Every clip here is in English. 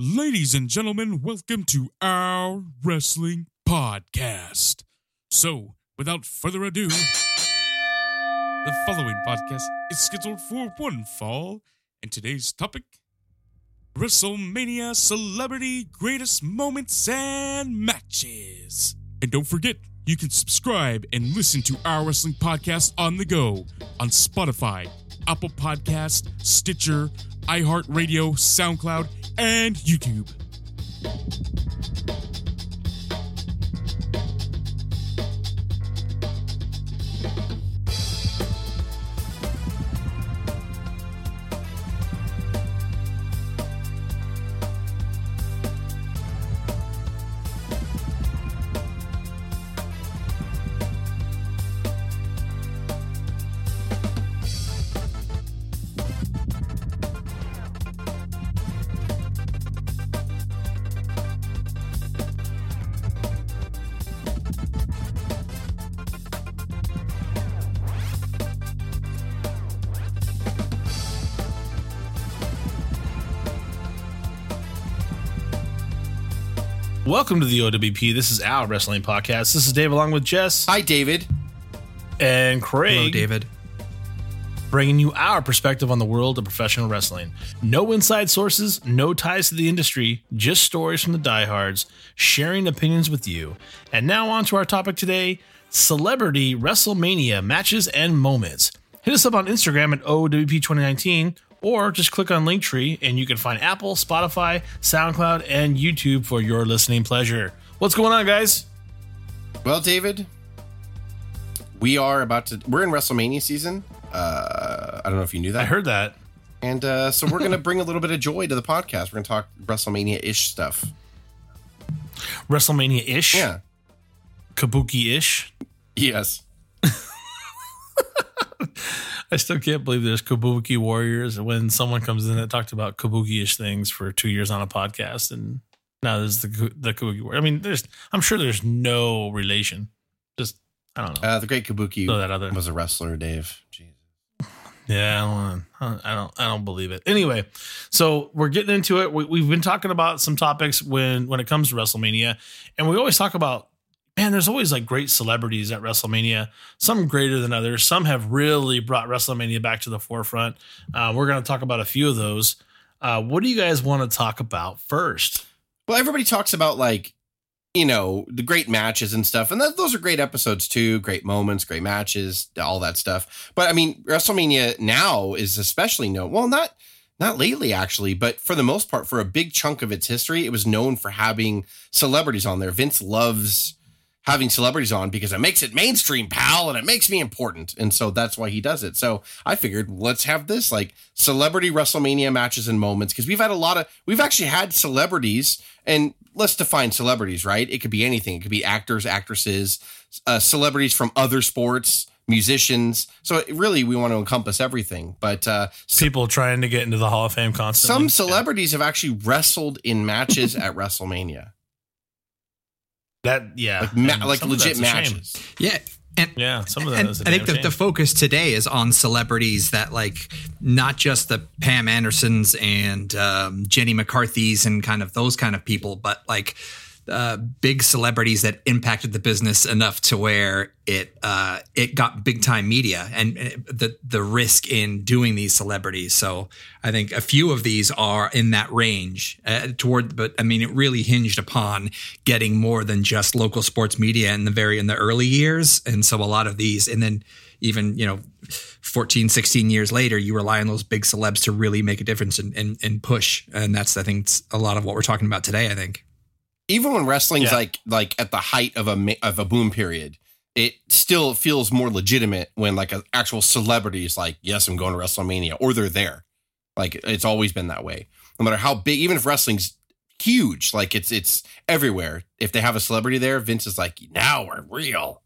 Ladies and gentlemen, welcome to our wrestling podcast. So, without further ado, the following podcast is scheduled for one fall, and today's topic WrestleMania Celebrity Greatest Moments and Matches. And don't forget, you can subscribe and listen to our wrestling podcast on the go on Spotify, Apple Podcast, Stitcher, iHeartRadio, SoundCloud, and YouTube. Welcome to the OWP. This is our wrestling podcast. This is Dave along with Jess Hi, David. and Craig. Hello, David. Bringing you our perspective on the world of professional wrestling. No inside sources, no ties to the industry, just stories from the diehards, sharing opinions with you. And now on to our topic today celebrity WrestleMania matches and moments. Hit us up on Instagram at OWP2019 or just click on Linktree and you can find Apple, Spotify, SoundCloud, and YouTube for your listening pleasure. What's going on, guys? Well, David, we are about to. We're in WrestleMania season. Uh, I don't know if you knew that. I heard that. And uh, so we're going to bring a little bit of joy to the podcast. We're going to talk WrestleMania ish stuff. WrestleMania ish, Yeah. Kabuki ish. Yes. I still can't believe there's Kabuki Warriors. When someone comes in that talked about Kabuki ish things for two years on a podcast, and now there's the the Kabuki Warrior. I mean, there's I'm sure there's no relation. Just I don't know. Uh, the great Kabuki So that other- was a wrestler, Dave. Jesus. Yeah, I don't, I don't, I don't believe it. Anyway, so we're getting into it. We, we've been talking about some topics when when it comes to WrestleMania, and we always talk about man. There's always like great celebrities at WrestleMania. Some greater than others. Some have really brought WrestleMania back to the forefront. Uh, we're going to talk about a few of those. Uh, what do you guys want to talk about first? Well, everybody talks about like, you know, the great matches and stuff, and those are great episodes too. Great moments, great matches, all that stuff. But I mean, WrestleMania now is especially known. Well, not not lately actually, but for the most part, for a big chunk of its history, it was known for having celebrities on there. Vince loves having celebrities on because it makes it mainstream, pal, and it makes me important. And so that's why he does it. So I figured let's have this like celebrity WrestleMania matches and moments because we've had a lot of we've actually had celebrities and let's define celebrities, right? It could be anything. It could be actors, actresses, uh, celebrities from other sports, musicians. So really, we want to encompass everything. But uh, People trying to get into the Hall of Fame constantly. some celebrities have actually wrestled in matches at WrestleMania, that yeah, like ma- like legit that's matches. Yeah. And, Yeah, some of that and is a I think the, the focus today is on celebrities that like not just the Pam Andersons and um, Jenny McCarthy's and kind of those kind of people, but like uh, big celebrities that impacted the business enough to where it uh, it got big time media and uh, the the risk in doing these celebrities. So I think a few of these are in that range uh, toward, but I mean it really hinged upon getting more than just local sports media in the very in the early years, and so a lot of these, and then even you know 14 16 years later you rely on those big celebs to really make a difference and, and, and push. And that's i think a lot of what we're talking about today i think even when wrestling's Yeah. like like at the height of a of a boom period, it still feels more legitimate when like an actual celebrity is like, "Yes, I'm going to WrestleMania," or they're there. Like it's always been that way. No matter how big, even if wrestling's huge, like it's it's everywhere. If they have a celebrity there, Vince is like, "Now we're real."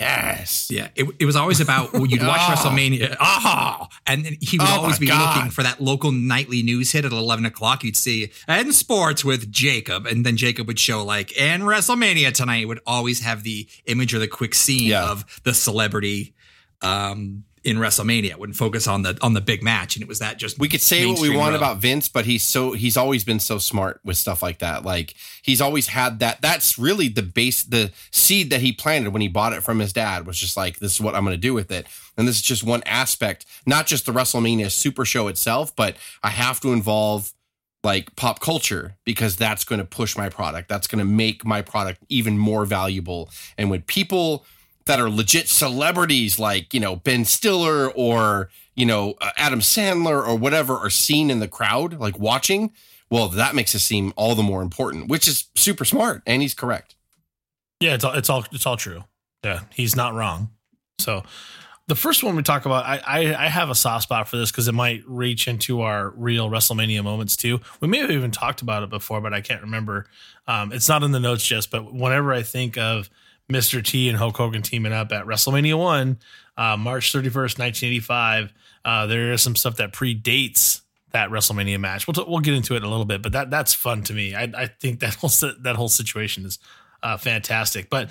Yes. Yeah, it, it was always about when you'd watch Ah. WrestleMania, ah, and he would Oh always be God. looking for that local nightly news hit at eleven o'clock. You'd see and sports with Jacob, and then Jacob would show like and WrestleMania tonight would always have the image or the quick scene Yeah. of the celebrity um, in WrestleMania. Wouldn't focus on the on the big match, and it was that just we could say what we want Raw. about Vince, but he's so he's always been so smart with stuff like that. Like he's always had that. That's really the base, the seed that he planted when he bought it from his dad. Was just like this is what I'm going to do with it, and this is just one aspect, not just the WrestleMania Super Show itself, but I have to involve like pop culture because that's going to push my product. That's going to make my product even more valuable. And when people that are legit celebrities like, you know, Ben Stiller or, you know, uh, Adam Sandler or whatever are seen in the crowd, like watching, well, that makes it seem all the more important, which is super smart. And he's correct. Yeah, it's all it's all it's all true. Yeah, he's not wrong. So the first one we talk about, I I, I have a soft spot for this because it might reach into our real WrestleMania moments too. We may have even talked about it before, but I can't remember. Um, it's not in the notes just, but whenever I think of Mr. T and Hulk Hogan teaming up at WrestleMania one, uh, March thirty first, nineteen eighty five, uh, there is some stuff that predates that WrestleMania match. We'll, t- we'll get into it in a little bit, but that that's fun to me. I, I think that whole that whole situation is uh, fantastic. But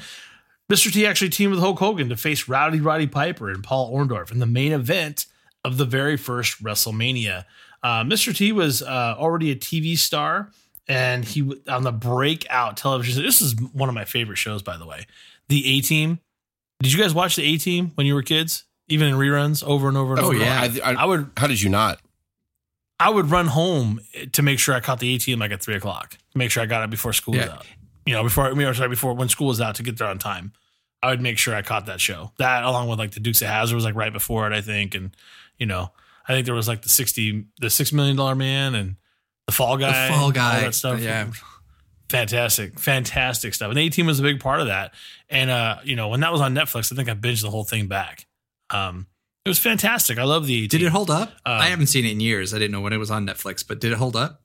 Mr. T actually teamed with Hulk Hogan to face Rowdy Roddy Piper and Paul Orndorff in the main event of the very first WrestleMania. Uh, Mr. T was uh, already a TV star, and he on the breakout television. This is one of my favorite shows, by the way. The A Team. Did you guys watch the A Team when you were kids, even in reruns, over and over and Oh, over? Oh yeah. I, I, I would how did you not? I would run home to make sure I caught the A Team like at three o'clock. Make sure I got it before school was out. You know, before I mean, sorry, before when school was out to get there on time. I would make sure I caught that show. That along with like the Dukes of Hazzard was like right before it, I think, and you know, I think there was like the sixty, the six million dollar man and the Fall Guy, Fall all Guy, that stuff. yeah. fantastic, fantastic stuff. And the A Team was a big part of that. And uh, you know, when that was on Netflix, I think I binged the whole thing back. Um, it was fantastic. I love the. Did it hold up? Um, I haven't seen it in years. I didn't know when it was on Netflix, but did it hold up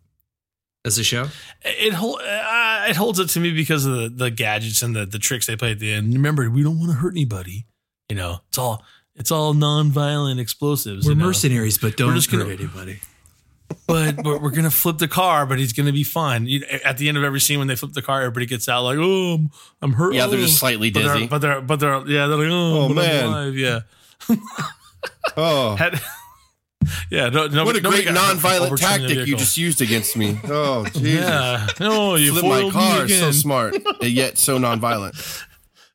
as a show? it hold, uh, it holds it to me because of the, the gadgets and the, the tricks they play at the end. Remember, we don't want to hurt anybody. You know, it's all it's all non-violent explosives. We're you know? mercenaries, but don't hurt gonna- anybody. But, but we're gonna flip the car, but he's gonna be fine. You, at the end of every scene, when they flip the car, everybody gets out like, "Oh, I'm, I'm hurt." Yeah, they're oh." just slightly But they're, dizzy. but they're but they're yeah, they're like, "Oh, Oh, man. alive." yeah, Oh, Had- yeah. No, nobody, what a great got hurt from nonviolent overturning the tactic you just used against me. Oh, Jesus. Yeah. No, you Flip my foiled me car, again. so smart, and yet so nonviolent.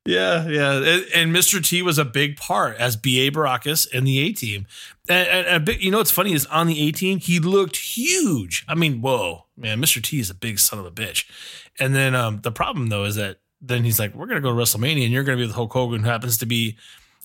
Yeah, yeah, and, and Mr. T was a big part as B.A. Baracus and the A Team. And, and a big, you know what's funny is on the A Team he looked huge. I mean, whoa, man, Mr. T is a big son of a bitch. And then um, the problem though is that then he's like, we're gonna go to WrestleMania and you're gonna be with Hulk Hogan, who happens to be.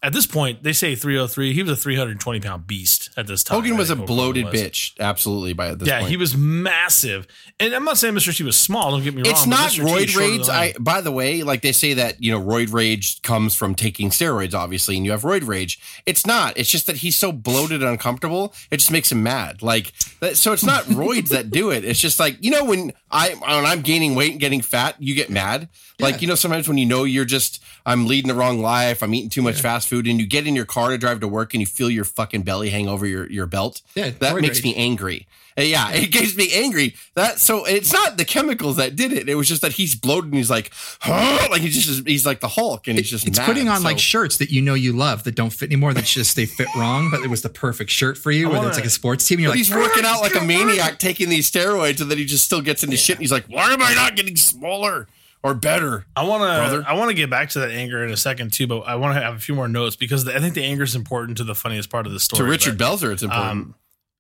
At this point, they say 303. He was a 320 pound beast at this time. Hogan I was a bloated was. bitch, absolutely. By this Yeah, point, he was massive. And I'm not saying Mr. T was small. Don't get me wrong. It's not roid rage. I, by the way, like they say that you know, roid rage comes from taking steroids, obviously, and you have roid rage. It's not. It's just that he's so bloated and uncomfortable. It just makes him mad. Like, that, so it's not roids that do it. It's just like you know, when I when I'm gaining weight and getting fat, you get mad. Like you know, sometimes when you know you're just I'm leading the wrong life, I'm eating too much fast food, and you get in your car to drive to work, and you feel your fucking belly hang over your your belt. Yeah, that makes rage. me angry. Uh, Yeah, it gets me angry. That so it's not the chemicals that did it. It was just that he's bloated and he's like, huh? like he's just he's like the Hulk and he's just It's mad. putting on So- like shirts that you know you love that don't fit anymore. That just they fit wrong, but it was the perfect shirt for you. Whether it's like a sports team, and you're like, he's working "Ah, out like a maniac, taking these steroids, and then he just still gets into shit. And he's like, "Why am I not getting smaller or better?" I want Brother. to I want to get back to that anger in a second too, but I want to have a few more notes because I think the anger is important to the funniest part of the story. To Richard but- Belzer, it's important. Um,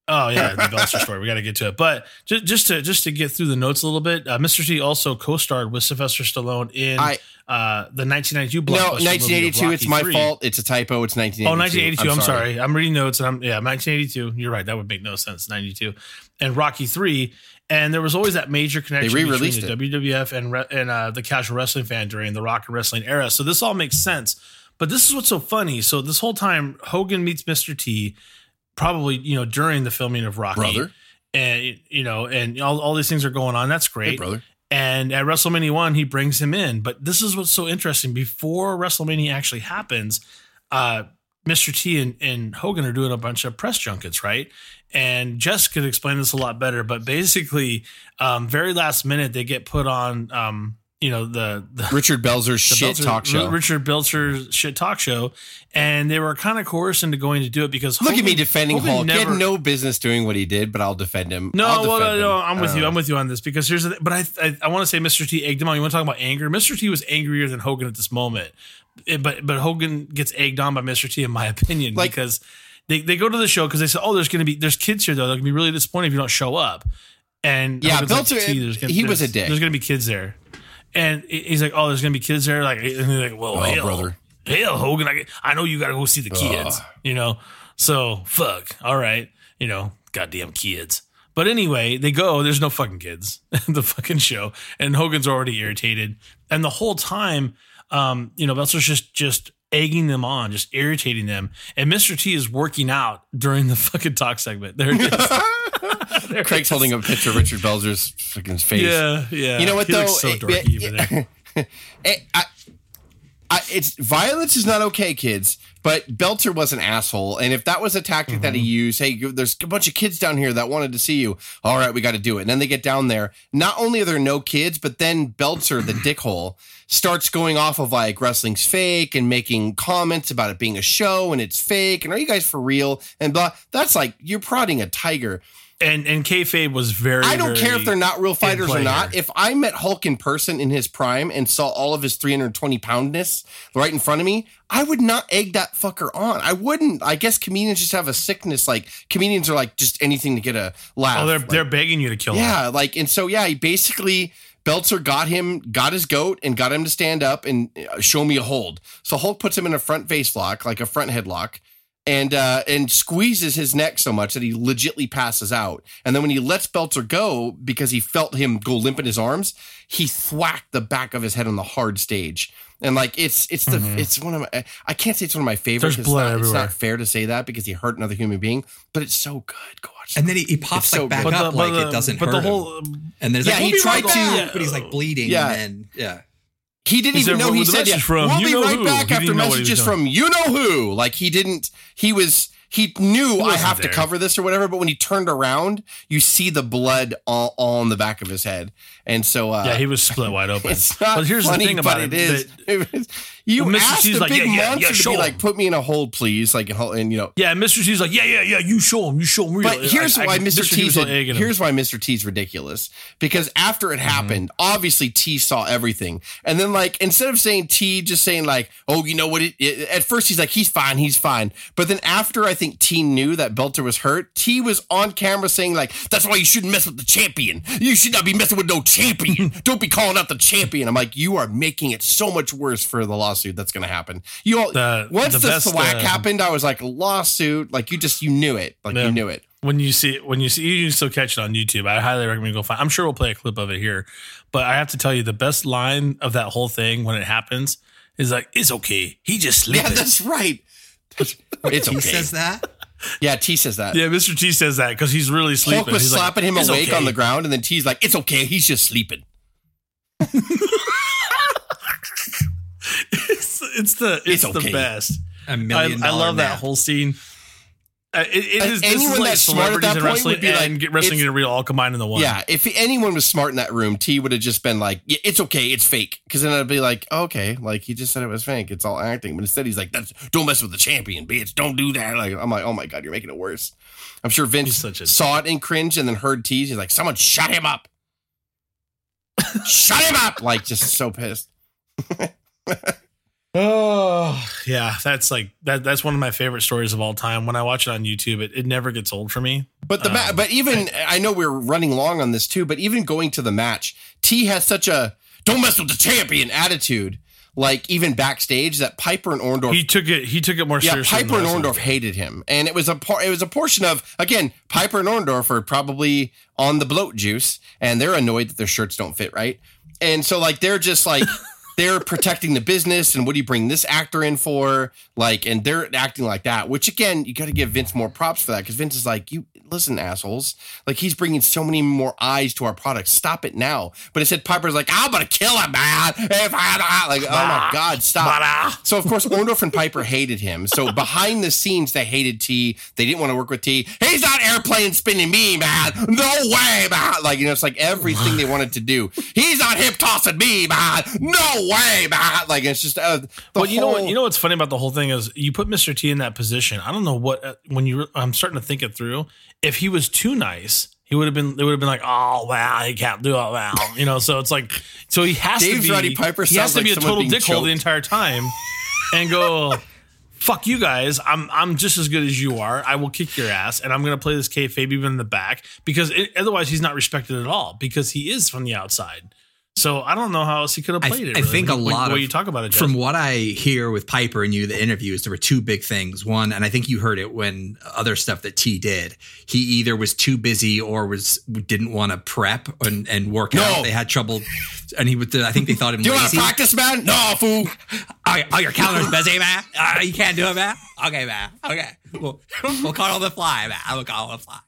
oh yeah, the Belzer story. We got to get to it, but just, just to just to get through the notes a little bit, uh, Mr. T also co-starred with Sylvester Stallone in I- uh, the 1992 no, blockbuster of 1982. It's my III. fault. It's a typo. It's 1982. Oh, 1982. I'm, sorry. I'm reading notes and I'm, yeah, 1982. You're right. That would make no sense. 92. And Rocky 3. And there was always that major connection between the WWF and, re- and uh, the casual wrestling fan during the rock and wrestling era. So this all makes sense. But this is what's so funny. So this whole time, Hogan meets Mr. T, probably, you know, during the filming of Rocky. Brother. And, you know, and all, all these things are going on. That's great. Hey, brother. And at WrestleMania one, he brings him in. But this is what's so interesting. Before WrestleMania actually happens, uh, Mr. T and, and Hogan are doing a bunch of press junkets, right? And Jess could explain this a lot better. But basically, um, very last minute, they get put on um, you know the, the Richard Belzer's shit Belzer- talk show. Richard Belzer's shit talk show, and they were kind of coerced into going to do it because Look at me defending Hogan Hulk. he had no business doing what he did, but I'll defend him. No, I'll well, defend no, no. I'm with I you. I'm with you on this because here's the but I I, I want to say Mr. T egged him on. You want to talk about anger? Mr. T was angrier than Hogan at this moment, Eh, but but Hogan gets egged on by Mr. T in my opinion Like- because they, they go to the show because they said, oh there's gonna be there's kids here though they're gonna be really disappointed if you don't show up and Yeah, Hogan's like, Belzer- gonna- he was a dick. There's gonna be kids there, and he's like oh there's gonna be kids there like and they're like well Oh, hell, brother. hell Hogan I, I know you gotta go see the kids you know so fuck all right you know goddamn kids. But anyway, they go. There's no fucking kids. the fucking show, and Hogan's already irritated. And the whole time, um, you know, Belzer's just just egging them on, just irritating them. And Mr. T is working out during the fucking talk segment. There it is. There Craig's is. holding a picture of Richard Belzer's fucking face. Yeah, yeah. You know what he though? So It- dorky it- over there. it, eh, I, I, it's violence is not okay, kids. But Belzer was an asshole, and if that was a tactic that he Mm-hmm. used, hey, there's a bunch of kids down here that wanted to see you. All right, we got to do it. And then they get down there. Not only are there no kids, but then Belzer, the dickhole, starts going off of like wrestling's fake and making comments about it being a show and it's fake. And are you guys for real? And blah. That's like you're prodding a tiger. And and kayfabe was very. I don't care if they're not real fighters or not. If I met Hulk in person in his prime and saw all of his 320 poundness right in front of me, I would not egg that fucker on. I wouldn't. I guess comedians just have a sickness. Like comedians are like just anything to get a laugh. Oh, they're Like, they're begging you to kill him. yeah, like and so yeah, he basically Belzer got him, got his goat, and got him to stand up and uh, show me a hold. So Hulk puts him in a front face lock, like a front headlock, and uh, and squeezes his neck so much that he legitly passes out. And then when he lets Belzer go because he felt him go limp in his arms, he thwacked the back of his head on the hard stage. And like it's it's the it's one of my I can't say it's one of my favorites. Mm-hmm. There's It's blood not, it's not fair to say that because he hurt another human being, but it's so good. Go watch. And it. then he, he pops like so back good. up like it doesn't but hurt the him. whole And there's Yeah, like, he "We'll be tried right to- back," but he's like bleeding. Yeah. and yeah. He didn't even know. He said, yeah, from "We'll be right who." back after didn't know what he messages from you know who." Like he didn't. He was. He knew I have there. to cover this or whatever. But when he turned around, you see the blood all, all on the back of his head, and so uh, yeah, he was split wide open. It's not but here's funny, the thing about but it. it is. that- you Well, asked the like, big yeah, yeah, monster yeah, to be him. like, "Put me in a hold, please." Like, and you know. yeah, Mr. T's like, yeah, yeah, yeah. You show him. You show him. But here's why Mr. T's egging here's why Mr. T's ridiculous because after it happened, obviously T saw everything, and then like instead of saying T, just saying like, oh, you know what? It, it- at first he's like, he's fine, he's fine, but then after I think T knew that Belzer was hurt, T was on camera saying like, that's why you shouldn't mess with the champion. You should not be messing with no champion. Don't be calling out the champion. I'm like, you are making it so much worse for the lawsuit that's going to happen. You all The- once the the, best, uh, happened, I was like, lawsuit, like you just you knew it, like Yeah. you knew it. when you see when you see you can still catch it on YouTube. I highly recommend you go find. I'm sure we'll play a clip of it here, but I have to tell you the best line of that whole thing when it happens is like, "It's okay. He just sleeping." Yeah, that's right. It's okay. He says that. yeah, T says that. Yeah, Mr. T says that because he's really sleeping. Hulk was He's like, slapping him awake okay." on the ground, and then T's like, "It's okay, he's just sleeping." It's, it's the it's, It's the best. A I, million. I dollar love that whole scene. Uh, it, it this is anyone like that's smart at celebrities that point wrestling would be like, and wrestling and real all combined in the one. Yeah, if anyone was smart in that room, T would have just been like, yeah, "It's okay, it's fake," because then I'd be like, "Okay, like he just said it was fake, it's all acting." But instead, he's like, "That's don't mess with the champion, bitch. Don't do that." Like I'm like, "Oh my god, you're making it worse." I'm sure Vince a- saw it and cringed, and then heard T. He's like, "Someone shut him up." shut him up! Like just so pissed. Oh yeah, that's like that. That's one of my favorite stories of all time. When I watch it on YouTube, it, it never gets old for me. But the ma- Um, but even I, know we're running long on this too. But even going to the match, T has such a "don't mess with the champion" attitude. Like even backstage, that Piper and Orndorff, He took it. He took it more yeah, seriously. Piper and Orndorff hated him, and it was a par- it was a portion of again Piper and Orndorff are probably on the bloat juice, and they're annoyed that their shirts don't fit right, and so like they're just like. they're protecting the business and what do you bring this actor in for? Like, and they're acting like that, which again, you got to give Vince more props for that because Vince is like, you listen, assholes. Like, he's bringing so many more eyes to our product. Stop it now. But it said Piper's like, I'm to kill him, man. If I, like, oh my God, stop. So, of course, Orndorff and Piper hated him. So, behind the scenes, they hated T. They didn't want to work with T. He's not airplane spinning me, man. No way, man. Like, you know, it's like everything they wanted to do. He's not hip tossing me, man. No way, man. Like, it's just, uh, But you know what? You know what's funny about the whole thing is you put Mr. T in that position. I don't know what uh, when you. I'm starting to think it through. If he was too nice, he would have been. They would have been like, oh wow, he can't do it wow. You know. So it's like, so he has Dave's to be. Roddy Piper he has to like be a total dickhole the entire time, and go. Fuck you guys! I'm I'm just as good as you are. I will kick your ass, and I'm going to play this kayfabe even in the back because it, otherwise he's not respected at all because he is from the outside. So I don't know how else he could have I, played it. I think when a you- when- lot when of you talk about it Jeff. from what I hear with Piper and you, the interviews, there were two big things. One, and I think you heard it when other stuff that T did. He either was too busy or was didn't want to prep and, and work No. out. They had trouble, and he would. I think they thought him Do you want to practice, man? No, fool. Oh, oh, your calendar's busy, man. Uh, you can't do it, man. Okay, man. Okay, we'll, we'll call on the fly, man. We'll call on the fly.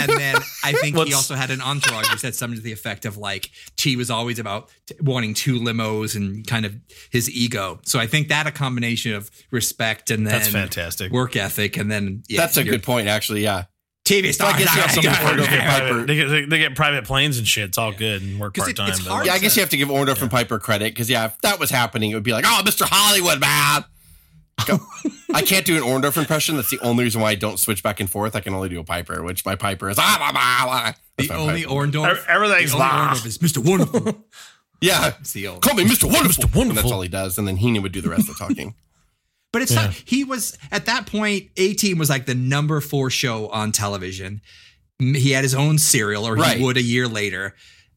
And then I think he also had an entourage who said something to the effect of like T was always about t- wanting two limos and kind of his ego. So I think that a combination of respect and then That's fantastic. work ethic and then yeah, That's a good point, actually. Yeah. TV star. I guess you have some They Orndorff get, and Piper. private, they, get, they, they get private planes and shit. It's all good and work part it- time. it's hard. Yeah, I guess you have to give Orndorff and Piper credit because, yeah, if that was happening, it would be like, oh, Mr. Hollywood, man. Go. I can't do an Orndorff impression. That's the only reason why I don't switch back and forth. I can only do a Piper, which my Piper is. Ah, blah, blah, blah. The only Piper. Orndorff. Everything's the only blah. Orndorff is Mr. Wonderful. Yeah. It's the old. Call me Mr. Wonderful. Mr. Wonderful. And that's all he does. And then Heenan would do the rest of the talking. But it's not. He was at that point. A Team was like the number four show on television. He had his own serial, or Right. he would a year later.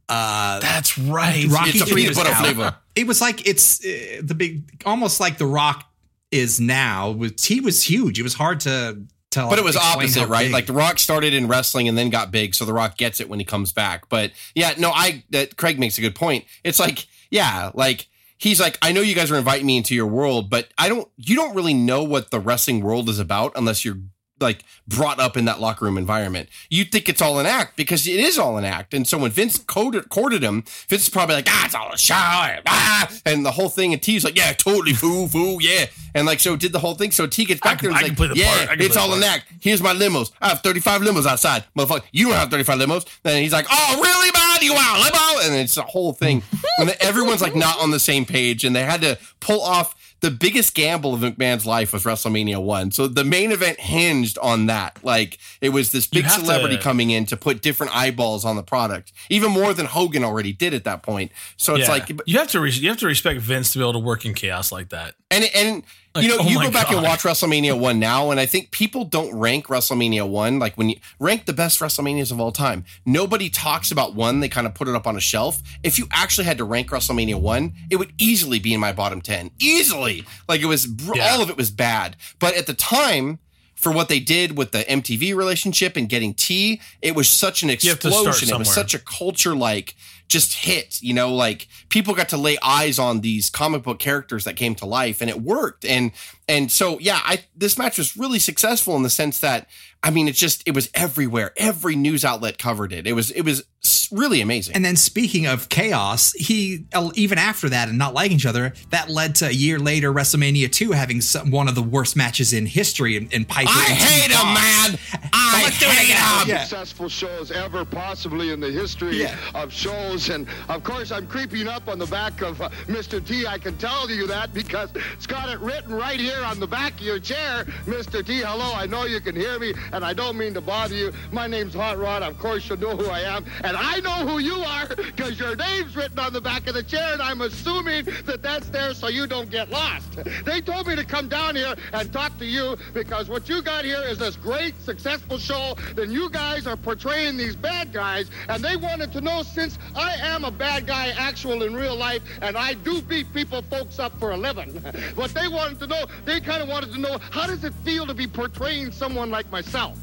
Uh, That's right. Rocky It's a Three peanut butter out. flavor. It was like it's uh, the big, almost like The Rock is now. With he was huge. It was hard to tell. But it was opposite, right? big. Like The Rock started in wrestling and then got big, so The Rock gets it when he comes back. But yeah, no, I that Craig makes a good point. It's like, yeah, like he's like, I know you guys are inviting me into your world, but I don't. You don't really know what the wrestling world is about unless you're like brought up in that locker room environment. You think it's all an act because it is all an act. And so when Vince courted, courted him, Vince is probably like, ah, it's all a show. Ah, and the whole thing. And T's like, yeah, totally, fool, fool, yeah. And like, so did the whole thing. So T gets back can- there and like, yeah. It's all an act. Here's my limos. I have 35 limos outside. Motherfucker, you don't have 35 limos. Then he's like, oh, really, man? You want a limo? And it's a whole thing. and everyone's like not on the same page. And they had to pull off the biggest gamble of McMahon's life was WrestleMania 1. So the main event hinged on that. Like it was this big celebrity to- coming in to put different eyeballs on the product, even more than Hogan already did at that point. So it's Yeah. like, you have to res- you have to respect Vince to be able to work in chaos like that. and and you know, oh you go back and watch WrestleMania one now, and I think people don't rank WrestleMania one like when you rank the best WrestleManias of all time. Nobody talks about one; they kind of put it up on a shelf. If you actually had to rank WrestleMania one, it would easily be in my bottom ten, easily. Like it was, Yeah. all of it was bad. But at the time. For what they did with the MTV relationship and getting T, it was such an have to start explosion. It was such a culture like just hit, you know, like people got to lay eyes on these comic book characters that came to life and it worked. And and so yeah, I this match was really successful in the sense that I mean it's just it was everywhere. Every news outlet covered it. It was it was s- really amazing. And then speaking of chaos, he even after that and not liking each other, that led to a year later WrestleMania 2 having some, one of the worst matches in history in, in Piper. I and hate T. him, man. I let's do it hate again. him. Yeah. successful shows ever possibly in the history Yeah. of shows. And of course, I'm creeping up on the back of uh, Mr. T. I can tell you that because it's got it written right here on the back of your chair. Mr. T, hello. I know you can hear me, and I don't mean to bother you. My name's Hot Rod. Of course, you know who I am. And I know who you are because your name's written on the back of the chair, and I'm assuming that that's there so you don't get lost. They told me to come down here and talk to you because what you got here is this great, successful show. Then you guys are portraying these bad guys, and they wanted to know since I am a bad guy, actual in real life, and I do beat people, folks up for a living. What they wanted to know, they kind of wanted to know how does it feel to be portraying someone like myself?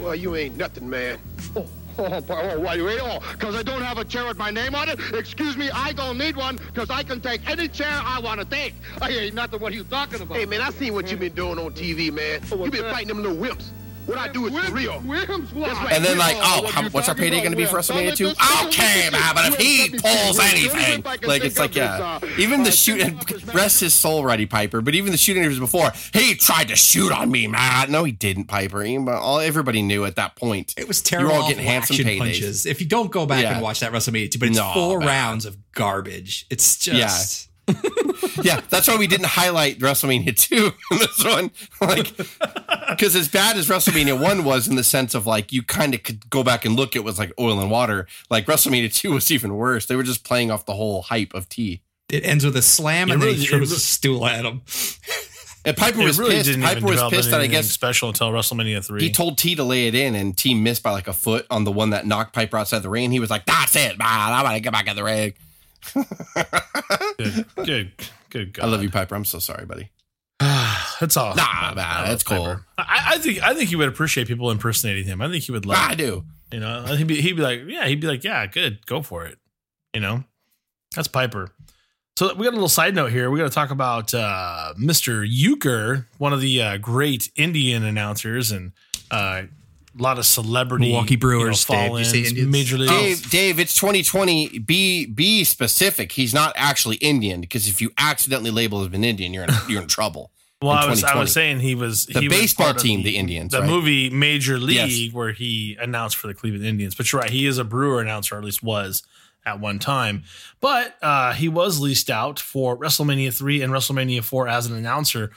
Well, you ain't nothing, man. Oh, Oh, oh, wait, wait, oh, because I don't have a chair with my name on it? Excuse me, I don't need one, because I can take any chair I want to take. I ain't nothing. What you talking about? Hey, man, I seen what you been doing on TV, man. Oh, you been that? fighting them little wimps. What I do is for real. Whims, why? Right. And then like, Oh, what how, what's our talking payday going to be for about? WrestleMania 2? let me- Okay, man, but if he pulls anything, if I can like it's like yeah, uh, even the uh, shoot and rest his soul, Roddy Piper. But even the shoot interviews before, he tried to shoot on me, man. No, he didn't, Piper. He- but all everybody knew at that point. It was terrible. You terrible. were all getting handsome paydays. punches. If you don't go back Yeah. and watch that WrestleMania 2, but it's No, four man. rounds of garbage. It's just yeah, that's why we didn't highlight WrestleMania 2 in this one. Like, because as bad as WrestleMania 1 was in the sense of like, you kind of could go back and look, it was like oil and water. Like, WrestleMania 2 was even worse. They were just playing off the whole hype of T. it ends with a slam It and then really- he it throws a stool at him. And Piper It was really pissed. didn't Piper even was pissed that I guess special until WrestleMania three. he told T to lay it in, and T missed by like a foot on the one that knocked Piper outside the ring. He was like, "That's it, man. I'm gonna get back in the ring." good, good, good. God. I love you, Piper. I'm so sorry, buddy. That's all. Nah, that's cool. I, I think I think he would appreciate people impersonating him. I think he would love. I do. You know, he'd be he'd be like, yeah, he'd be like, yeah, good, go for it. You know, that's Piper. So we got a little side note here. We got to talk about uh, Mr. Uecker, one of the uh, great Indian announcers, and uh, a lot of celebrity Milwaukee Brewers, you know, Dave. You say? Major League. Dave, Dave, it's 2020. Be be specific. He's not actually Indian because if you accidentally label him an Indian, you're in you're in trouble. Well, in I was, I was saying he was The he baseball part of team, the Indians, the right? movie Major League, Yes. where he announced for the Cleveland Indians. But you're right, he is a Brewer announcer, or at least was at one time. But uh, he was leased out for WrestleMania three and WrestleMania four as an announcer.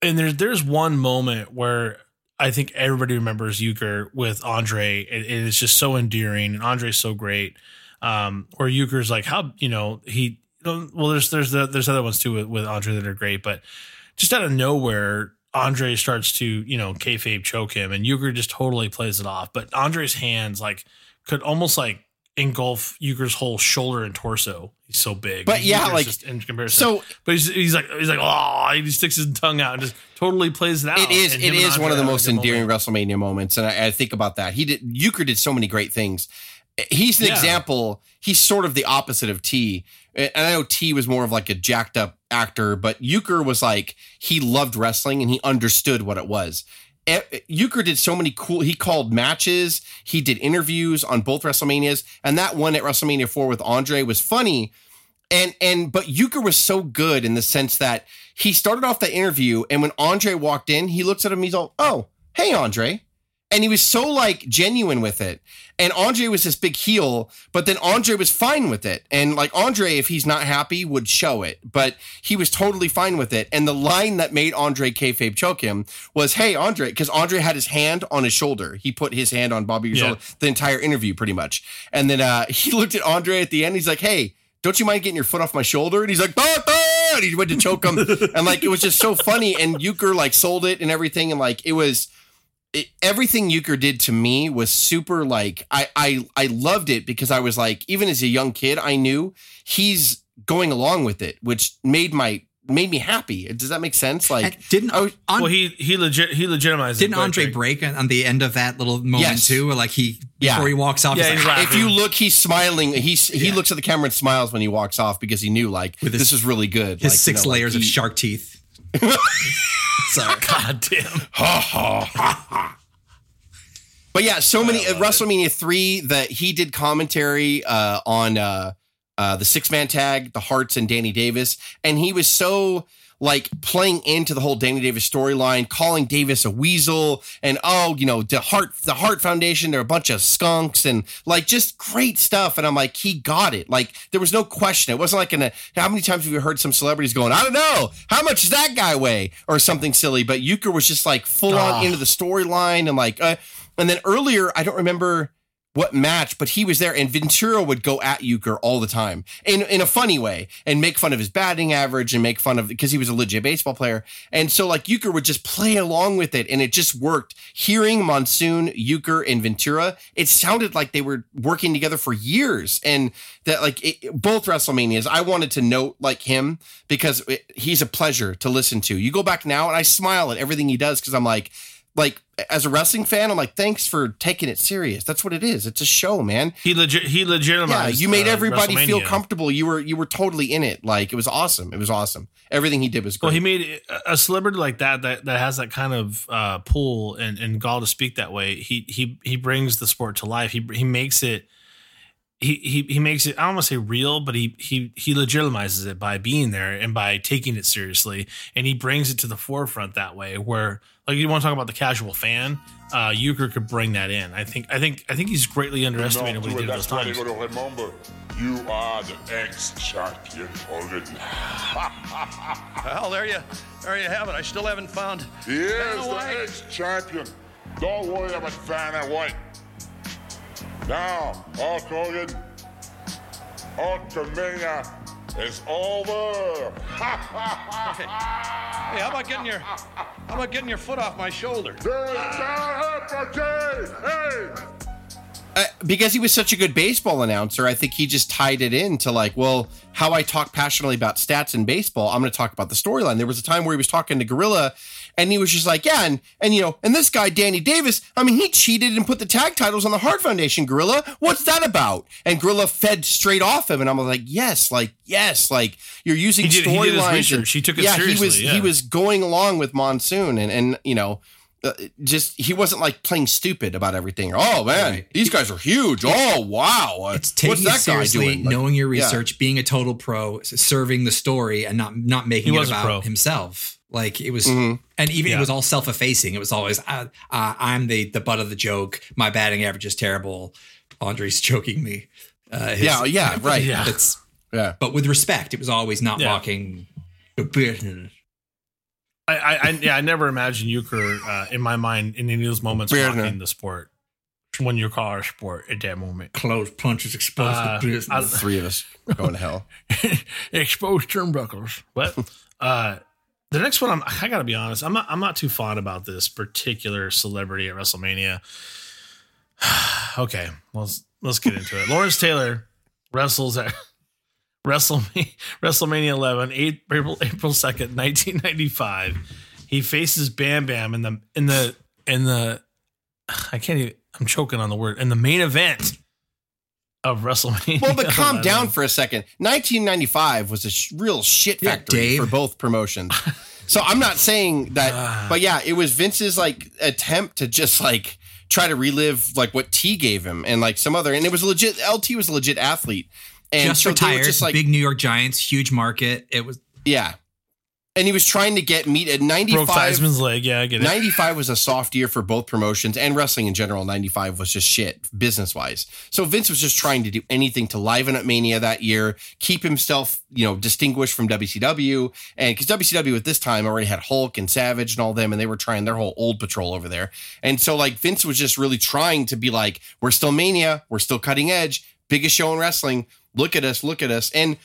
And there's there's one moment where I think everybody remembers Uecker with Andre, and, and it's just so endearing, and Andre's so great. Um, where Uecker's like, how you know he. Well, there's there's the, there's other ones too with, with Andre that are great, but just out of nowhere, Andre starts to, you know, kayfabe choke him, and Uecker just totally plays it off. But Andre's hands like could almost like engulf Uecker's whole shoulder and torso. He's so big. But yeah, Uecker's like, just in comparison. so- but he's, he's like he's like oh, he sticks his tongue out and just totally plays it out. It is it is one of the most good moment. endearing WrestleMania moments, and I, I think about that. He did Uecker did so many great things. He's an Yeah. example. He's sort of the opposite of T. And I know T was more of like a jacked up actor, but Uecker was like he loved wrestling and he understood what it was. Uecker did so many cool. He called matches. He did interviews on both WrestleManias, and that one at WrestleMania four with Andre was funny and and but Uecker was so good in the sense that he started off the interview and when Andre walked in, he looks at him, he's all, Oh, hey Andre. And he was so like genuine with it. And Andre was this big heel, but then Andre was fine with it. And like Andre, if he's not happy, would show it. But he was totally fine with it. And the line that made Andre kayfabe choke him was, "Hey Andre," because Andre had his hand on his shoulder. He put his hand on Bobby's Yeah. shoulder the entire interview, pretty much. And then uh, he looked at Andre at the end. He's like, "Hey, don't you mind getting your foot off my shoulder?" And he's like, "Ah, ah," and he went to choke him, and like it was just so funny. And Uecker like sold it and everything, and like it was. It, everything Uecker did to me was super like I, I I loved it because I was like even as a young kid I knew he's going along with it which made my made me happy does that make sense like And didn't I was- on, Well, he he legit he legitimized. it. didn't Andre Greg. break on on the end of that little moment Yes. too? Where like he Yeah. before he walks off, Yeah, he's he's like, laughing. if you look he's smiling he's he Yeah. looks at the camera and smiles when he walks off because he knew like his- this is really good his Like, you six know, like, layers of shark teeth. Sorry. God damn. Ha ha ha! But yeah, so many uh, WrestleMania three that he did commentary uh, on uh, uh, the six man tag, the Hearts and Danny Davis, and he was so like playing into the whole Danny Davis storyline, calling Davis a weasel, and oh, you know the Heart the Heart Foundation, they're a bunch of skunks, and like just great stuff. And I'm like, he got it. Like there was no question. It wasn't like in a how many times have you heard some celebrities going, I don't know, how much does that guy weigh, or something silly. But Uecker was just like full on Ah. into the storyline and like. Uh, and then earlier, I don't remember what match, but he was there, and Ventura would go at Uecker all the time in in a funny way and make fun of his batting average and make fun of because he was a legit baseball player. And so like Uecker would just play along with it, and it just worked. Hearing Monsoon, Uecker, and Ventura, it sounded like they were working together for years, and that like it, both WrestleManias, I wanted to note like him because it, he's a pleasure to listen to. You go back now, and I smile at everything he does because I'm like like as a wrestling fan, I'm like, thanks for taking it serious. That's what it is. It's a show, man. He legit he Yeah, legitimized. you made uh, everybody feel comfortable. You were you were totally in it. Like it was awesome. It was awesome. Everything he did was great. Well, he made a- a celebrity like that that, that has that kind of uh, pull and, and gall to speak that way. He he he brings the sport to life. He he makes it. He, he he makes it. I don't want to say real, but he he he legitimizes it by being there and by taking it seriously, and he brings it to the forefront that way. Where like you want to talk about the casual fan, uh, Uecker could bring that in. I think I think I think he's greatly underestimated what he did at those times. remember, you are the ex-champion already. Well, there you, there you have it. I still haven't found. He is the White. ex-champion. Don't worry about Vanna White. Now, Hulk Hogan, Hulkamania is over. Hey, how about getting your, how about getting your foot off my shoulder? There is no opportunity. Hey! uh, because he was such a good baseball announcer, I think he just tied it in to like, well, how I talk passionately about stats in baseball, I'm going to talk about the storyline. There was a time where he was talking to Gorilla, and he was just like, yeah, and and you know, and this guy Danny Davis, I mean, he cheated and put the tag titles on the Hart Foundation. Gorilla, what's that about? And Gorilla fed straight off him, and I'm like, yes, like yes, like you're using He did- he storylines. research. He took it yeah, he was yeah. he was going along with Monsoon, and and you know. Uh, just he wasn't like playing stupid about everything. Oh man, Right. these guys are huge. Oh wow, It's what's taking it that guy seriously, doing? Like, knowing your yeah. research, being a total pro, serving the story, and not not making He it about pro. himself. Like it was, Mhm. and even Yeah. it was all self effacing. It was always, uh, uh, "I'm the the butt of the joke. My batting average is terrible. Andre's choking me." Uh, his- Yeah, yeah, right. Yeah. It's Yeah. but with respect. It was always not Yeah. mocking the business. I, I, I yeah, I never imagined Uecker uh, in my mind in any of those moments Weird, mocking the sport when you call our sport at that moment. Close punches exposed Uh, the business. The three of us going to hell. Exposed turnbuckles. What? uh, the next one, I'm, I gotta be honest, I'm not I'm not too fond about this particular celebrity at WrestleMania. okay, let's let's get into it. Lawrence Taylor wrestles at WrestleMania, WrestleMania 11, eight- April April second, 1995. He faces Bam Bam in the in the in the I can't even I'm choking on the word in the main event of WrestleMania. Well, but calm 11. down for a second. 1995 was a sh- real shit Yeah, factory Dave. for both promotions. So I'm not saying that, Ah. but yeah, it was Vince's like attempt to just like try to relive like what T gave him and like some other, and it was a legit. LT was a legit athlete, and just so retired. just like big New York Giants, huge market. It was yeah, and he was trying to get meat at broke 95. Theismann's leg. Yeah, I get it. 95 was a soft year for both promotions and wrestling in general. 95 was just shit business wise. So Vince was just trying to do anything to liven up Mania that year, keep himself, you know, distinguished from WCW. And because WCW at this time already had Hulk and Savage and all them, and they were trying their whole old patrol over there. And so, like, Vince was just really trying to be like, we're still Mania, we're still cutting edge, biggest show in wrestling. Look at us, look at us. And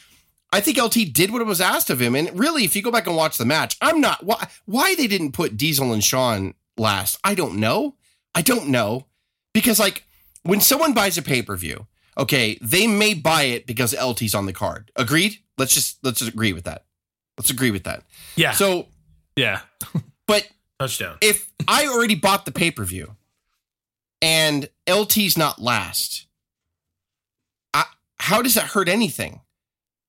I think LT did what was asked of him. And really, if you go back and watch the match, I'm not why why they didn't put Diesel and Shawn last. I don't know. I don't know. Because like when someone buys a pay-per-view, okay, they may buy it because LT's on the card. Agreed? Let's just let's just agree with that. Let's agree with that. yeah, So, yeah, but touchdown. if I already bought the pay-per-view and LT's not last, I, how does that hurt anything?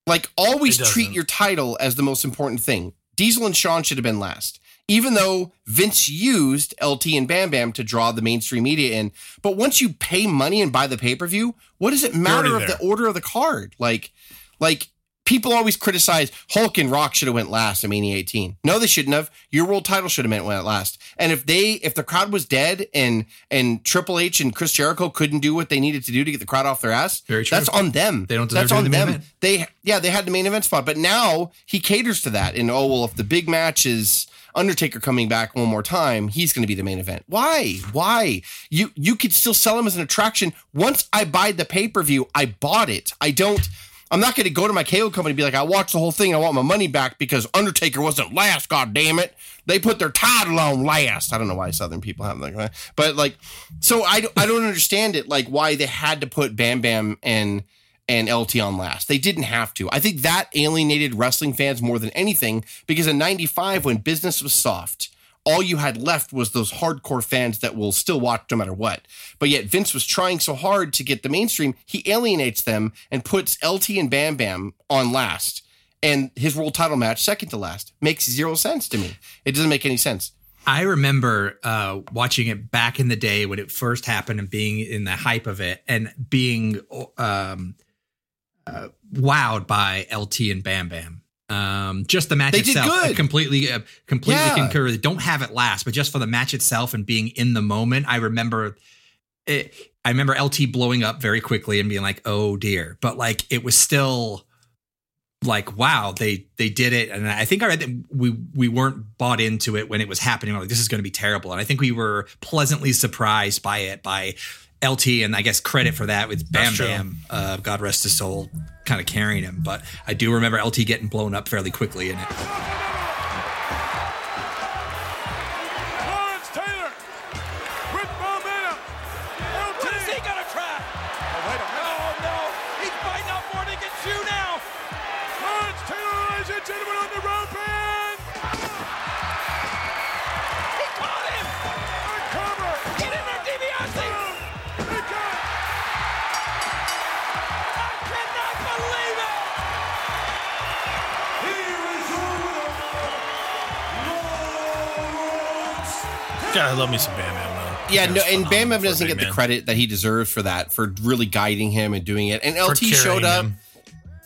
Like always treat your title as the most important thing. Diesel and Shawn should have been last. Even though Vince used LT and Bam Bam to draw the mainstream media in, but once you pay money and buy the pay-per-view, what does it matter of the order of the card? Like like people always criticize Hulk and Rock should have went last in Mania 18. No, they shouldn't have. Your world title should have went went last. And if they if the crowd was dead and and Triple H and Chris Jericho couldn't do what they needed to do to get the crowd off their ass, that's on them. They don't deserve That's on the main them. event. They yeah, they had the main event spot, but now he caters to that. And oh well, if the big match is Undertaker coming back one more time, he's going to be the main event. Why? Why? You you could still sell him as an attraction. Once I buy the pay per view, I bought it. I don't. I'm not going to go to my cable company and be like, I watched the whole thing. I want my money back because Undertaker wasn't last. God damn it! They put their title on last. I don't know why Southern people have like that, but like, so I I don't understand it. Like why they had to put Bam Bam and and LT on last. They didn't have to. I think that alienated wrestling fans more than anything because in 95 when business was soft, all you had left was those hardcore fans that will still watch no matter what. But yet Vince was trying so hard to get the mainstream, he alienates them and puts LT and Bam Bam on last. And his world title match second to last makes zero sense to me. It doesn't make any sense. I remember uh, watching it back in the day when it first happened and being in the hype of it and being um, uh, wowed by LT and Bam Bam. Um, just the match They did itself, I completely, uh, completely Yeah. concur. They Don't have it last, but just for the match itself and being in the moment, I remember it. I remember LT blowing up very quickly and being like, "Oh dear," but like it was still like, "Wow, they they did it." And I think I read that we we weren't bought into it when it was happening. We're like, "This is going to be terrible," and I think we were pleasantly surprised by it by LT, and I guess credit for that with Bam Bam, uh, God rest his soul, kind of carrying him. But I do remember LT getting blown up fairly quickly in it. God, I love me some Bam Bam though. Yeah, no, and Bam Bam doesn't get the credit that he deserves for that, for really guiding him and doing it. And LT showed up. him.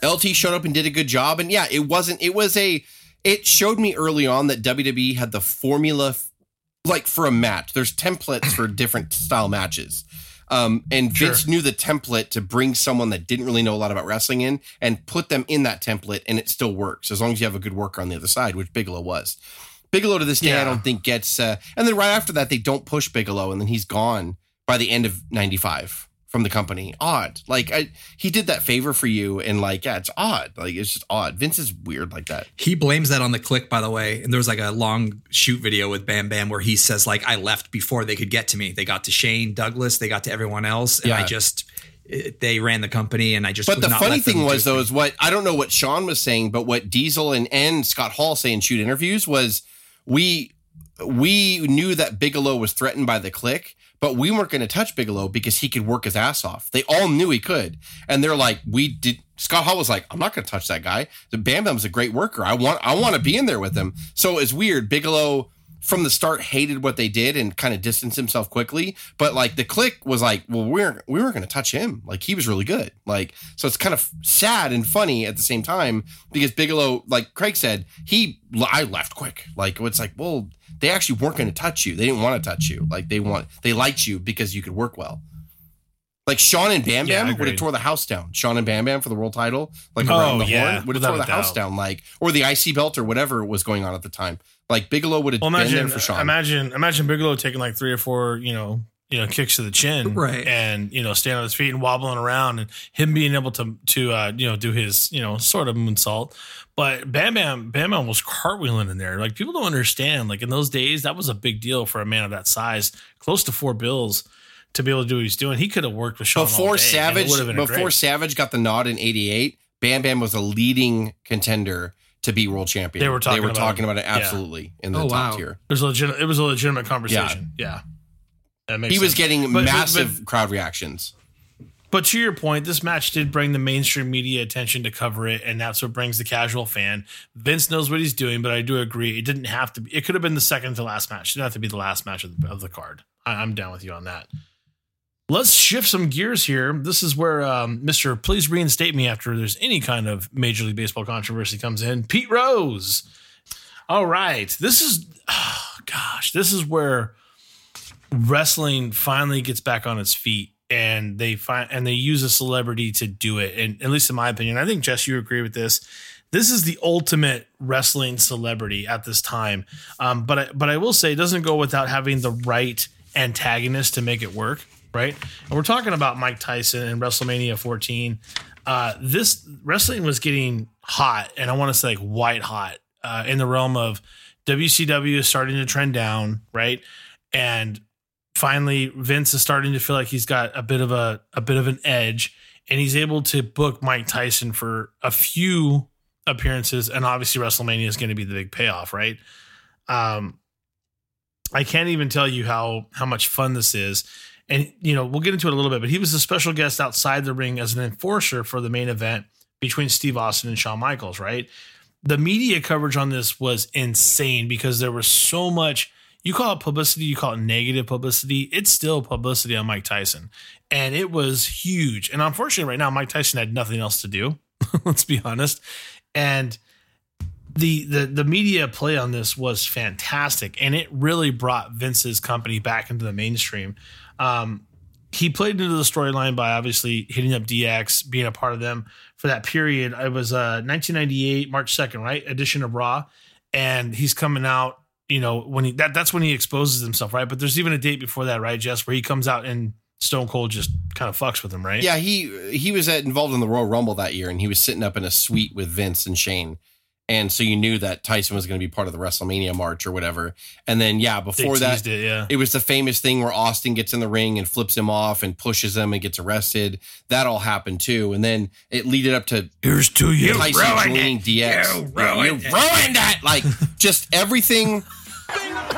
LT showed up and did a good job. And yeah, it wasn't, it was a, it showed me early on that WWE had the formula f- like for a match. There's templates for different style matches. Um, and Vince Sure. knew the template to bring someone that didn't really know a lot about wrestling in and put them in that template, and it still works as long as you have a good worker on the other side, which Bigelow was. Bigelow to this day, I don't think gets. Uh, and then right after that, they don't push Bigelow, and then he's gone by the end of '95 from the company. Odd, like I, he did that favor for you, and like yeah, it's odd. Like it's just odd. Vince is weird like that. He blames that on the Kliq, by the way. And there was like a long shoot video with Bam Bam where he says, like, I left before they could get to me. They got to Shane Douglas, they got to everyone else, and Yeah. I just they ran the company, and I just. But the not funny thing was though is what I don't know what Shawn was saying, but what Diesel and and Scott Hall say in shoot interviews was we we knew that Bigelow was threatened by the Kliq, but we weren't going to touch Bigelow because he could work his ass off. They all knew he could, and they're like, we did. Scott Hall was like, I'm not going to touch that guy. The Bam Bam's a great worker. I want I want to be in there with him. So it's weird. Bigelow from the start hated what they did and kind of distanced himself quickly. But like the Kliq was like, well, we're we weren't going to touch him. Like he was really good. Like so, it's kind of sad and funny at the same time because Bigelow, like Craig said, he I left quick. Like it's like, well, they actually weren't going to touch you. They didn't want to touch you. Like they want they liked you because you could work well. Like Shawn and Bam Yeah, Bam would have tore the house down. Shawn and Bam Bam for the world title, like Oh, around the yeah, horn, would have tore the house down, like or the IC belt or whatever was going on at the time. Like Bigelow would have Well, been imagine, there for Shawn. imagine, imagine Bigelow taking like three or four, you know, you know, kicks to the chin, Right. and you know, standing on his feet and wobbling around, and him being able to to uh, you know do his you know sort of moonsault. But Bam Bam Bam Bam was cartwheeling in there. Like people don't understand. Like in those days, that was a big deal for a man of that size, close to four bills, to be able to do what he's doing. He could have worked with Shawn all before day, and Savage, been before great- Savage got the nod in '88, Bam Bam was a leading contender to be world champion. They were talking they were about talking him. about it Yeah. absolutely in the Oh, top wow. tier. It was a legit. It was a legitimate conversation. Yeah. That makes He was getting But- but- massive but- crowd reactions. But to your point, this match did bring the mainstream media attention to cover it, and that's what brings the casual fan. Vince knows what he's doing, but I do agree it didn't have to be. It could have been the second to last match. It didn't have to be the last match of the, of the card. I, I'm down with you on that. Let's shift some gears here. This is where um, Mr. Please reinstate me after there's any kind of Major League Baseball controversy comes in. Pete Rose. All right. This is, oh, gosh, this is where wrestling finally gets back on its feet and they find and they use a celebrity to do it and at least in my opinion i think jess you agree with this this is the ultimate wrestling celebrity at this time um, but I, but i will say it doesn't go without having the right antagonist to make it work right and we're talking about mike tyson and wrestlemania 14 uh, this wrestling was getting hot and i want to say like white hot uh, in the realm of wcw is starting to trend down right and finally Vince is starting to feel like he's got a bit of a a bit of an edge and he's able to book Mike Tyson for a few appearances and obviously WrestleMania is going to be the big payoff, right? Um I can't even tell you how how much fun this is. And you know, we'll get into it a little bit, but he was a special guest outside the ring as an enforcer for the main event between Steve Austin and Shawn Michaels, right? The media coverage on this was insane because there was so much you call it publicity, you call it negative publicity. It's still publicity on Mike Tyson. And it was huge. And unfortunately, right now, Mike Tyson had nothing else to do. Let's be honest. And the, the the media play on this was fantastic, and it really brought Vince's company back into the mainstream. Um, he played into the storyline by obviously hitting up DX, being a part of them for that period. It was uh, 1998, March 2nd, right? Edition of Raw, and he's coming out. You know when he that that's when he exposes himself, right? But there's even a date before that, right, Jess, where he comes out and Stone Cold just kind of fucks with him, right? Yeah, he he was at, involved in the Royal Rumble that year, and he was sitting up in a suite with Vince and Shane, and so you knew that Tyson was going to be part of the WrestleMania march or whatever. And then yeah, before that, it, yeah. it was the famous thing where Austin gets in the ring and flips him off and pushes him and gets arrested. That all happened too, and then it leaded up to Here's to you. Tyson joining DX. You Yeah, ruined you it. ruined that! Like just everything.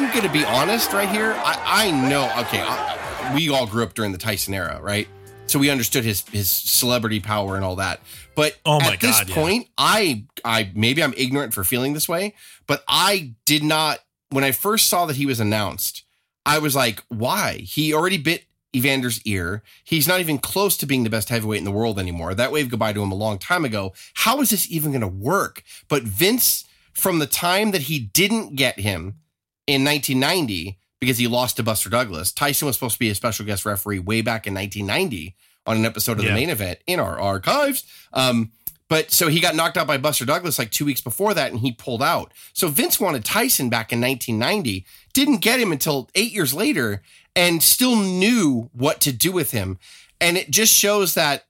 I'm going to be honest right here. I, I know. Okay, I, we all grew up during the Tyson era, right? So we understood his his celebrity power and all that. But Oh my at this yeah. point, I I maybe I'm ignorant for feeling this way, but I did not. When I first saw that he was announced, I was like, why? He already bit Evander's ear. He's not even close to being the best heavyweight in the world anymore. That waved goodbye to him a long time ago. How is this even going to work? But Vince, from the time that he didn't get him in 1990 because he lost to Buster Douglas. Tyson was supposed to be a special guest referee way back in 1990 on an episode of Yeah. the main event in our archives. Um, but so he got knocked out by Buster Douglas like two weeks before that, and he pulled out. So Vince wanted Tyson back in 1990, didn't get him until eight years later, and still knew what to do with him. And it just shows that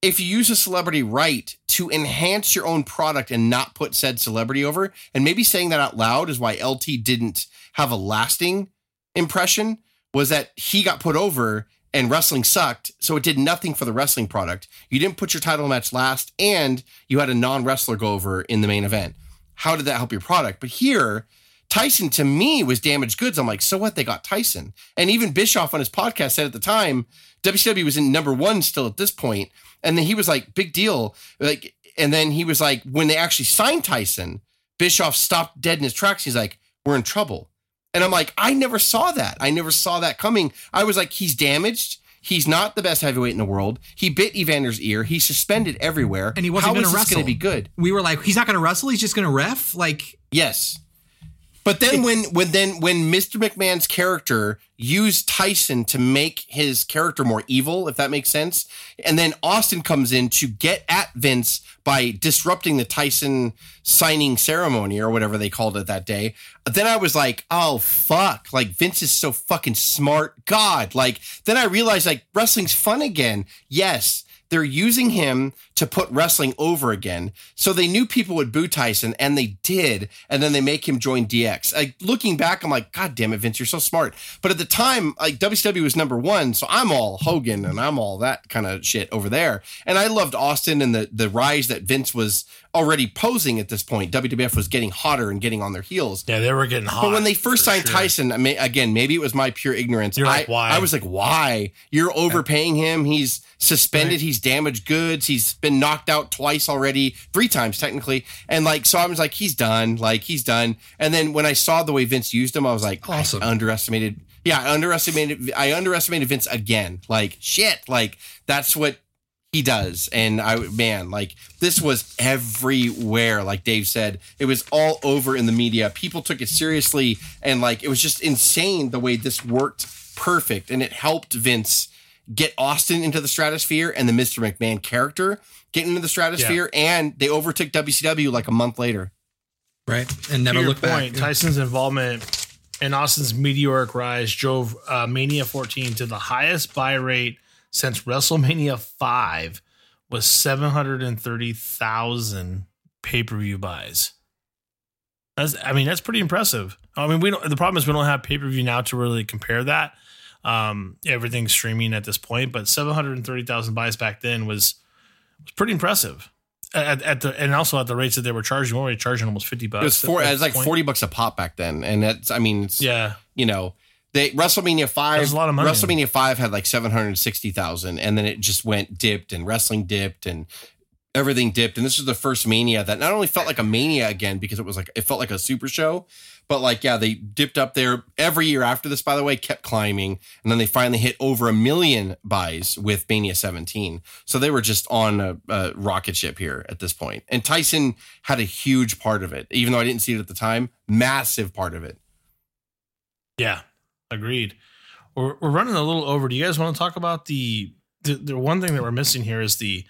if you use a celebrity right to enhance your own product and not put said celebrity over, and maybe saying that out loud is why LT didn't have a lasting impression, was that he got put over and wrestling sucked, so it did nothing for the wrestling product. You didn't put your title match last, and you had a non wrestler go over in the main event. How did that help your product? But here, Tyson to me was damaged goods. I'm like, so what? They got Tyson. And even Bischoff on his podcast said at the time, WCW was in number one still at this point. And then he was like, big deal. Like, and then he was like, when they actually signed Tyson, Bischoff stopped dead in his tracks. He's like, we're in trouble. And I'm like, I never saw that. I never saw that coming. I was like, he's damaged. He's not the best heavyweight in the world. He bit Evander's ear. He's suspended everywhere. And he wasn't going to wrestle. going to be good? We were like, he's not going to wrestle. He's just going to ref. Like, Yes. But then when when then when Mr. McMahon's character used Tyson to make his character more evil, if that makes sense, and then Austin comes in to get at Vince by disrupting the Tyson signing ceremony or whatever they called it that day, then I was like, oh fuck. Like Vince is so fucking smart. God. Like then I realized like wrestling's fun again. Yes. They're using him to put wrestling over again. So they knew people would boo Tyson, and they did. And then they make him join DX. Like looking back, I'm like, God damn it, Vince, you're so smart. But at the time, like WCW was number one, so I'm all Hogan and I'm all that kind of shit over there. And I loved Austin and the the rise that Vince was already posing at this point. WWF was getting hotter and getting on their heels. Yeah, they were getting hot. But when they first signed sure. Tyson, I may, again, maybe it was my pure ignorance. You're like, I, why? I was like, why? You're overpaying him. He's suspended. He's damaged goods. He's been knocked out twice already, three times technically. And like, so I was like, he's done. Like, he's done. And then when I saw the way Vince used him, I was like, Awesome. I underestimated. Yeah, I underestimated. I underestimated Vince again. Like, shit. Like, that's what he does. And I, man, like this was everywhere. Like Dave said, it was all over in the media. People took it seriously. And like, it was just insane the way this worked perfect. And it helped Vince get Austin into the stratosphere and the Mr. McMahon character get into the stratosphere. And they overtook WCW like a month later. right? And never to look point, back. Tyson's involvement in Austin's meteoric rise drove uh, Mania 14 to the highest buy rate since WrestleMania 5 was 730,000 pay-per-view buys. That's I mean that's pretty impressive. I mean we don't the problem is we don't have pay-per-view now to really compare that. Um everything's streaming at this point, but 730,000 buys back then was was pretty impressive. At, at the and also at the rates that they were charging, we were already charging almost 50 bucks. It was four. It was like point. forty bucks a pop back then, and that's. I mean, it's, Yeah. you know, they WrestleMania five. A lot of money. WrestleMania five had like seven hundred sixty thousand, and then it just went dipped, and wrestling dipped, and everything dipped. And this was the first Mania that not only felt like a Mania again because it was like it felt like a Super Show, but like yeah, they dipped up there every year after this. By the way, kept climbing, and then they finally hit over a million buys with Mania seventeen. So they were just on a, a rocket ship here at this point. And Tyson had a huge part of it, even though I didn't see it at the time. Massive part of it. Yeah, agreed. We're, we're running a little over. Do you guys want to talk about the, the the one thing that we're missing here is the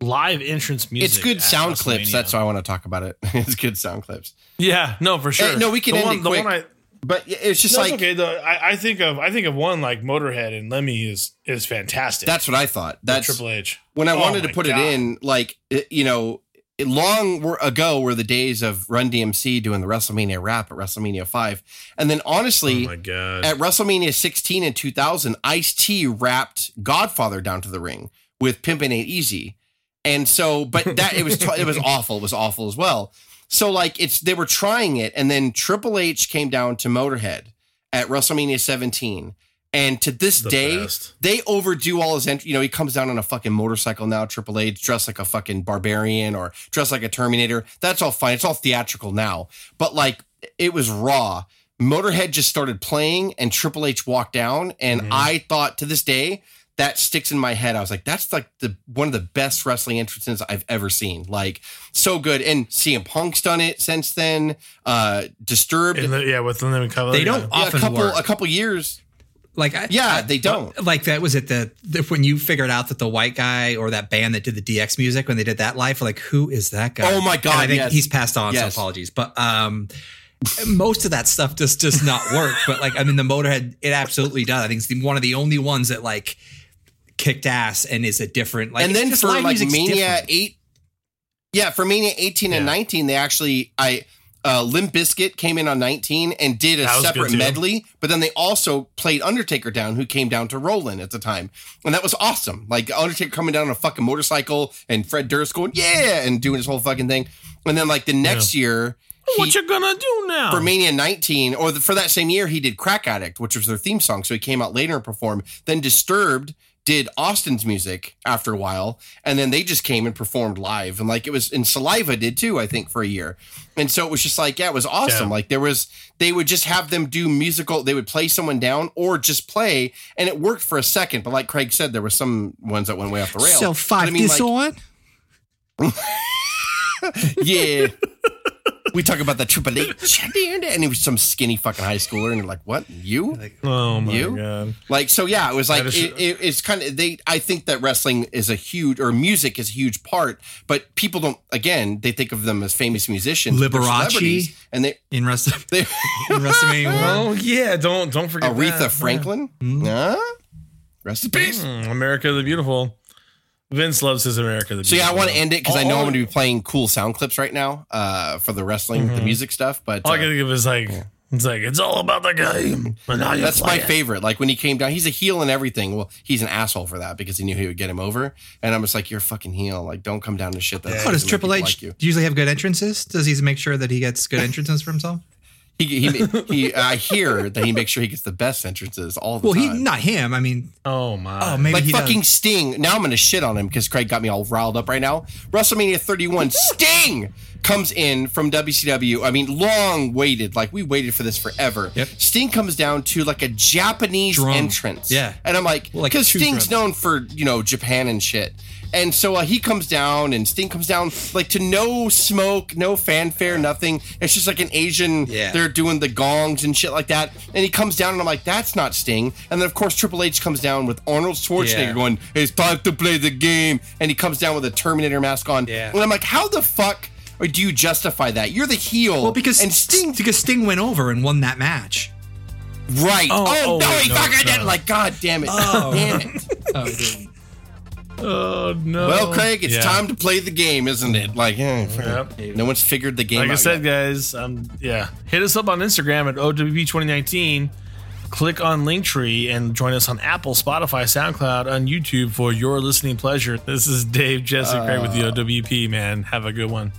live entrance music? it's good sound clips. That's why I want to talk about it. it's good sound clips. yeah, no, for uh, sure. Hey, no, we can the end one, it the one I, But it's just no, like it's okay. The, I, I think of I think of one like Motorhead and Lemmy is is fantastic. that's what I thought. With That's Triple H. when I Oh wanted to put God. it in. Like it- you know, long ago were the days of Run DMC doing the WrestleMania rap at WrestleMania five, and then honestly. Oh my god. At WrestleMania 16 in 2000, Ice T rapped Godfather down to the ring with Pimpin' Ain't Easy, and so, but that it was it was awful. It was awful as well. So like it's they were trying it, and then Triple H came down to Motorhead at WrestleMania 17, and to this The day best. they overdo all his entry. You know, he comes down on a fucking motorcycle now. Triple H dressed like a fucking barbarian or dressed like a Terminator. That's all fine. It's all theatrical now, but like it was raw. Motorhead just started playing, and Triple H walked down, and Mm-hmm. I thought to this day that sticks in my head. I was like, that's like the one of the best wrestling entrances I've ever seen. Like so good. And CM Punk's done it since then. Uh Disturbed. The- yeah, with the Lemmy Cover. They yeah. don't yeah, often a couple work. a couple years. like I, Yeah, they don't. like that was it the, the when you figured out that the white guy or that band that did the DX music when they did that live like who is that guy? Oh my God, And I think yes. he's passed on. Yes. So apologies, but um, most of that stuff just does not work. But like I mean, the Motorhead it absolutely does. I think it's the, one of the only ones that like kicked ass and is a different like and then just for live like Mania different. eight, yeah, for Mania eighteen and nineteen, they actually I uh, Limp Bizkit came in on nineteen and did a That was good separate medley, but then they also played Undertaker down, who came down to Rollin' at the time, and that was awesome. Like Undertaker coming down on a fucking motorcycle, and Fred Durst going yeah, and doing his whole fucking thing, and then like the next year. What you gonna do now? for Mania 19, or the, for that same year, he did Crack Addict, which was their theme song. So he came out later and performed. Then Disturbed did Austin's music after a while, and then they just came and performed live. And like it was, and Saliva did too, I think, for a year. And so it was just like, yeah, it was awesome. Yeah. Like there was, they would just have them do musical, they would play someone down or just play, and it worked for a second. But like Craig said, there were some ones that went way off the rails. So But five I mean, this like, on. yeah. We talk about the Triple H, and he was some skinny fucking high schooler, and you're like, "What? You?" oh my You? god. Like, so yeah, it was like That is- it, it, it's kind of they. I think that wrestling is a huge or music is a huge part, but people don't. Again, they think of them as famous musicians, Liberace. and they in wrestling. of they in WrestleMania one. Oh yeah, don't don't forget Aretha that. Franklin. Huh? Rest in peace. Mm, America the Beautiful. Vince loves his America the So yeah, I want to end it because I know I'm going to be playing cool sound clips right now uh, for the wrestling, the music stuff. But All I uh, can think of is like it's like it's all about the game. And how That's my it. favorite. Like when he came down, he's a heel and everything. Well, he's an asshole for that because he knew he would get him over. And I'm just like, you're a fucking heel. Like, don't come down to shit. That Oh, doesn't does make Triple H like you. usually have good entrances? Does he make sure that he gets good entrances for himself? He, he, he, I hear that he makes sure he gets the best entrances all the time Well, he not him. I mean, Oh my. oh, maybe like he fucking does. Sting. Now I'm gonna shit on him because Craig got me all riled up right now. WrestleMania 31, Sting comes in from WCW. I mean, long waited. Like we waited for this forever. Yep. Sting comes down to like a Japanese Drum. entrance. Yeah. and I'm like, Well, like because two Sting's drums. known for you know Japan and shit. And so uh, he comes down, and Sting comes down like to no smoke, no fanfare, nothing. It's just like an Asian. Yeah. They're doing the gongs and shit like that. And he comes down, and I'm like, that's not Sting. And then of course Triple H comes down with Arnold Schwarzenegger Yeah. going, "It's time to play the game," and he comes down with a Terminator mask on. Yeah. And I'm like, how the fuck or do you justify that? You're the heel. Well, because and Sting, because Sting went over and won that match. right? Oh, Oh, oh, no, he no, fucking no. didn't. Like, god damn it, damn it. Oh, he didn't. Oh no. Well, Craig, it's Yeah. time to play the game, isn't it? Like, eh, Yep. no one's figured the game Like I said, yet. guys, um, yeah, hit us up on Instagram at OWP 2019. Click on Linktree and join us on Apple, Spotify, SoundCloud, on YouTube for your listening pleasure. This is Dave Jesse Craig with the OWP. Man, have a good one.